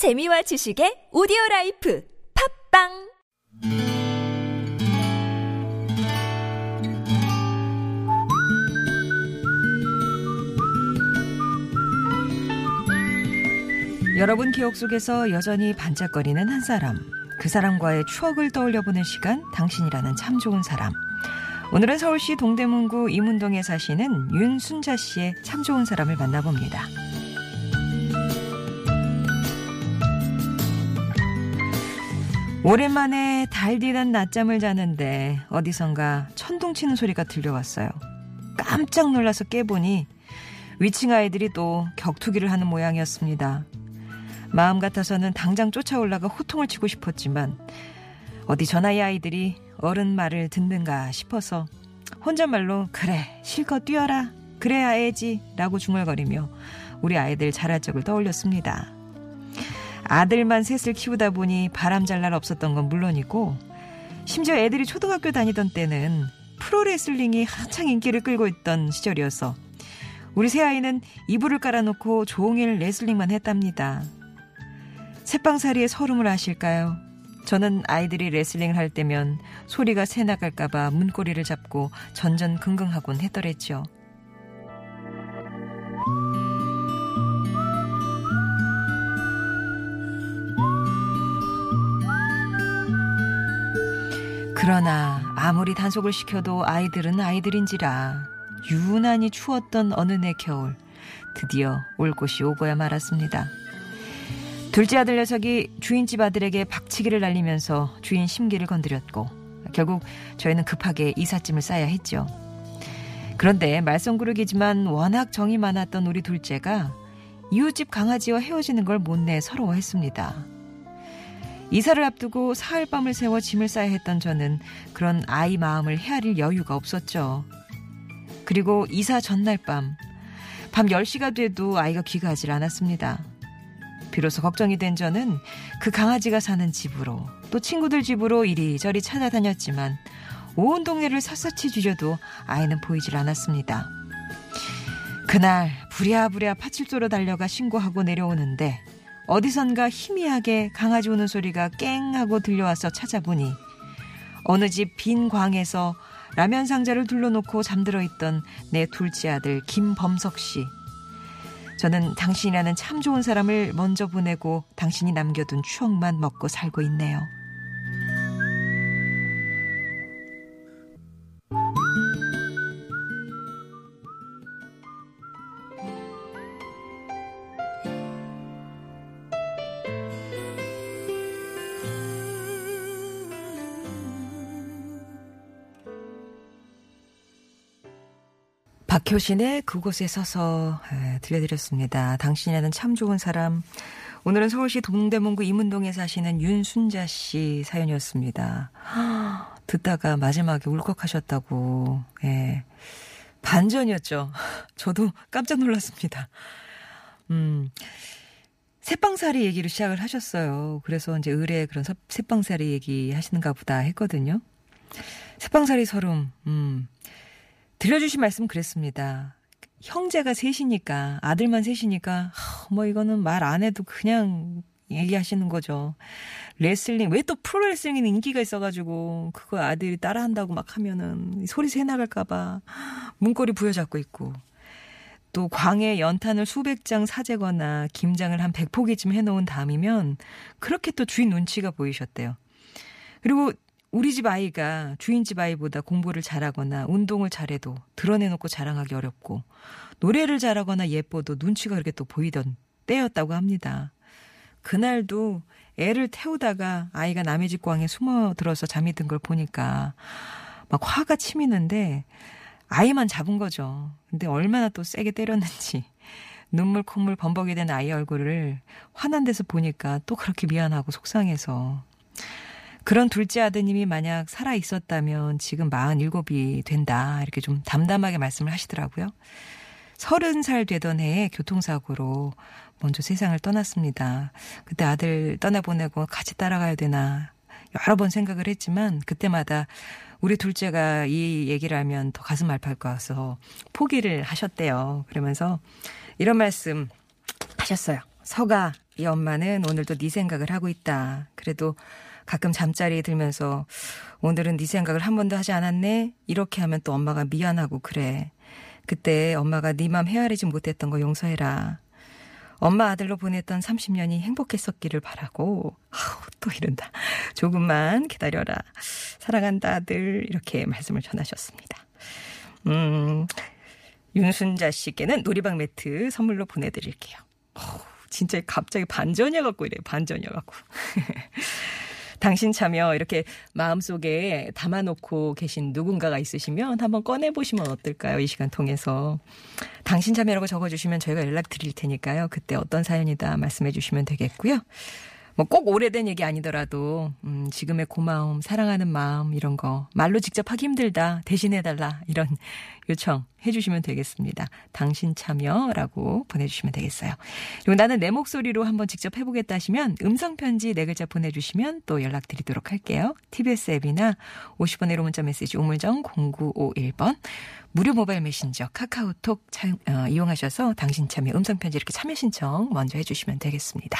재미와 지식의 오디오 life 팟빵 여러분 기억 속에서 여전히 반짝거리는 한 사람. 그 사람과의 추억을 떠올려 보는 시간, 당신이라는 참 좋은 사람. 오늘은 서울시 동대문구 이문동에 사시는 윤순자 씨의 참 좋은 사람을 만나봅니다. 오랜만에 달디단 낮잠을 자는데 어디선가 천둥 치는 소리가 들려왔어요. 깜짝 놀라서 깨보니 위층 아이들이 또 격투기를 하는 모양이었습니다. 마음 같아서는 당장 쫓아 올라가 호통을 치고 싶었지만 어디 전화이 아이들이 어른 말을 듣는가 싶어서 혼잣말로 그래 실컷 뛰어라 그래야 애지 라고 중얼거리며 우리 아이들 자랄 적을 떠올렸습니다. 아들만 셋을 키우다 보니 바람 잘 날 없었던 건 물론이고 심지어 애들이 초등학교 다니던 때는 프로레슬링이 한창 인기를 끌고 있던 시절이어서 우리 새아이는 이불을 깔아놓고 종일 레슬링만 했답니다. 새빵살이의 서름을 아실까요? 저는 아이들이 레슬링을 할 때면 소리가 새 나갈까봐 문고리를 잡고 전전긍긍하곤 했더랬죠. 그러나 아무리 단속을 시켜도 아이들은 아이들인지라 유난히 추웠던 어느 내 겨울 드디어 올 곳이 오고야 말았습니다. 둘째 아들 녀석이 주인집 아들에게 박치기를 날리면서 주인 심기를 건드렸고 결국 저희는 급하게 이삿짐을 싸야 했죠. 그런데 말썽꾸러기지만 워낙 정이 많았던 우리 둘째가 이웃집 강아지와 헤어지는 걸 못내 서러워했습니다. 이사를 앞두고 사흘 밤을 새워 짐을 싸야 했던 저는 그런 아이 마음을 헤아릴 여유가 없었죠. 그리고 이사 전날 밤, 밤 10시가 돼도 아이가 귀가하질 않았습니다. 비로소 걱정이 된 저는 그 강아지가 사는 집으로 또 친구들 집으로 이리저리 찾아다녔지만 온 동네를 샅샅이 뒤져도 아이는 보이질 않았습니다. 그날 부랴부랴 파출소로 달려가 신고하고 내려오는데 어디선가 희미하게 강아지 우는 소리가 깽 하고 들려와서 찾아보니 어느 집 빈 광에서 라면 상자를 둘러놓고 잠들어 있던 내 둘째 아들 김범석 씨. 저는 당신이라는 참 좋은 사람을 먼저 보내고 당신이 남겨둔 추억만 먹고 살고 있네요. 박효신의 그곳에 서서 에, 들려드렸습니다. 당신이라는 참 좋은 사람. 오늘은 서울시 동대문구 이문동에 사시는 윤순자 씨 사연이었습니다. 듣다가 마지막에 울컥하셨다고. 예. 반전이었죠. 저도 깜짝 놀랐습니다. 음. 새빵살이 얘기를 시작을 하셨어요. 그래서 이제 의뢰 그런 새빵살이 얘기 하시는가 보다 했거든요. 새빵살이 서름, 음. 들려주신 말씀 그랬습니다. 형제가 셋이니까, 아들만 셋이니까, 뭐 이거는 말 안 해도 그냥 얘기하시는 거죠. 레슬링, 왜 또 프로레슬링이 인기가 있어가지고, 그거 아들이 따라한다고 막 하면은, 소리 새 나갈까봐, 문고리 부여잡고 있고, 또 광에 연탄을 수백 장 사재거나 김장을 한 100포기쯤 해놓은 다음이면, 그렇게 또 주인 눈치가 보이셨대요. 그리고 우리 집 아이가 주인 집 아이보다 공부를 잘하거나 운동을 잘해도 드러내놓고 자랑하기 어렵고 노래를 잘하거나 예뻐도 눈치가 그렇게 또 보이던 때였다고 합니다. 그날도 애를 태우다가 아이가 남의 집 광에 숨어 들어서 잠이 든 걸 보니까 막 화가 치미는데 아이만 잡은 거죠. 근데 얼마나 또 세게 때렸는지 눈물 콧물 범벅이 된 아이 얼굴을 화난 데서 보니까 또 그렇게 미안하고 속상해서 그런 둘째 아드님이 만약 살아 있었다면 지금 47이 된다. 이렇게 좀 담담하게 말씀을 하시더라고요. 30살 되던 해에 교통사고로 먼저 세상을 떠났습니다. 그때 아들 떠나보내고 같이 따라가야 되나 여러 번 생각을 했지만 그때마다 우리 둘째가 이 얘기를 하면 더 가슴 아파할 것 같아서 포기를 하셨대요. 그러면서 이런 말씀 하셨어요. 서가 이 엄마는 오늘도 네 생각을 하고 있다. 그래도 가끔 잠자리에 들면서 오늘은 네 생각을 한 번도 하지 않았네? 이렇게 하면 또 엄마가 미안하고 그래. 그때 엄마가 네 맘 헤아리지 못했던 거 용서해라. 엄마 아들로 보냈던 30년이 행복했었기를 바라고, 아우, 또 이런다. 조금만 기다려라. 사랑한다, 아들. 이렇게 말씀을 전하셨습니다. 음, 윤순자 씨께는 놀이방 매트 선물로 보내 드릴게요. 오, 진짜 갑자기 반전이어갖고 이래, 반전이어갖고. 당신 참여 이렇게 마음속에 담아놓고 계신 누군가가 있으시면 한번 꺼내보시면 어떨까요? 이 시간 통해서. 당신 참여라고 적어주시면 저희가 연락 드릴 테니까요. 그때 어떤 사연이다 말씀해 주시면 되겠고요. 뭐 꼭 오래된 얘기 아니더라도 음, 지금의 고마움, 사랑하는 마음 이런 거 말로 직접 하기 힘들다 대신해달라 이런 요청 해주시면 되겠습니다. 당신 참여라고 보내주시면 되겠어요. 그리고 나는 내 목소리로 한번 직접 해보겠다 하시면 음성 편지 네 글자 보내주시면 또 연락드리도록 할게요. TBS 앱이나 50원의 로 문자 메시지 우물정 0951번 무료 모바일 메신저 카카오톡 차, 어, 이용하셔서 당신 참여 음성 편지 이렇게 참여 신청 먼저 해주시면 되겠습니다.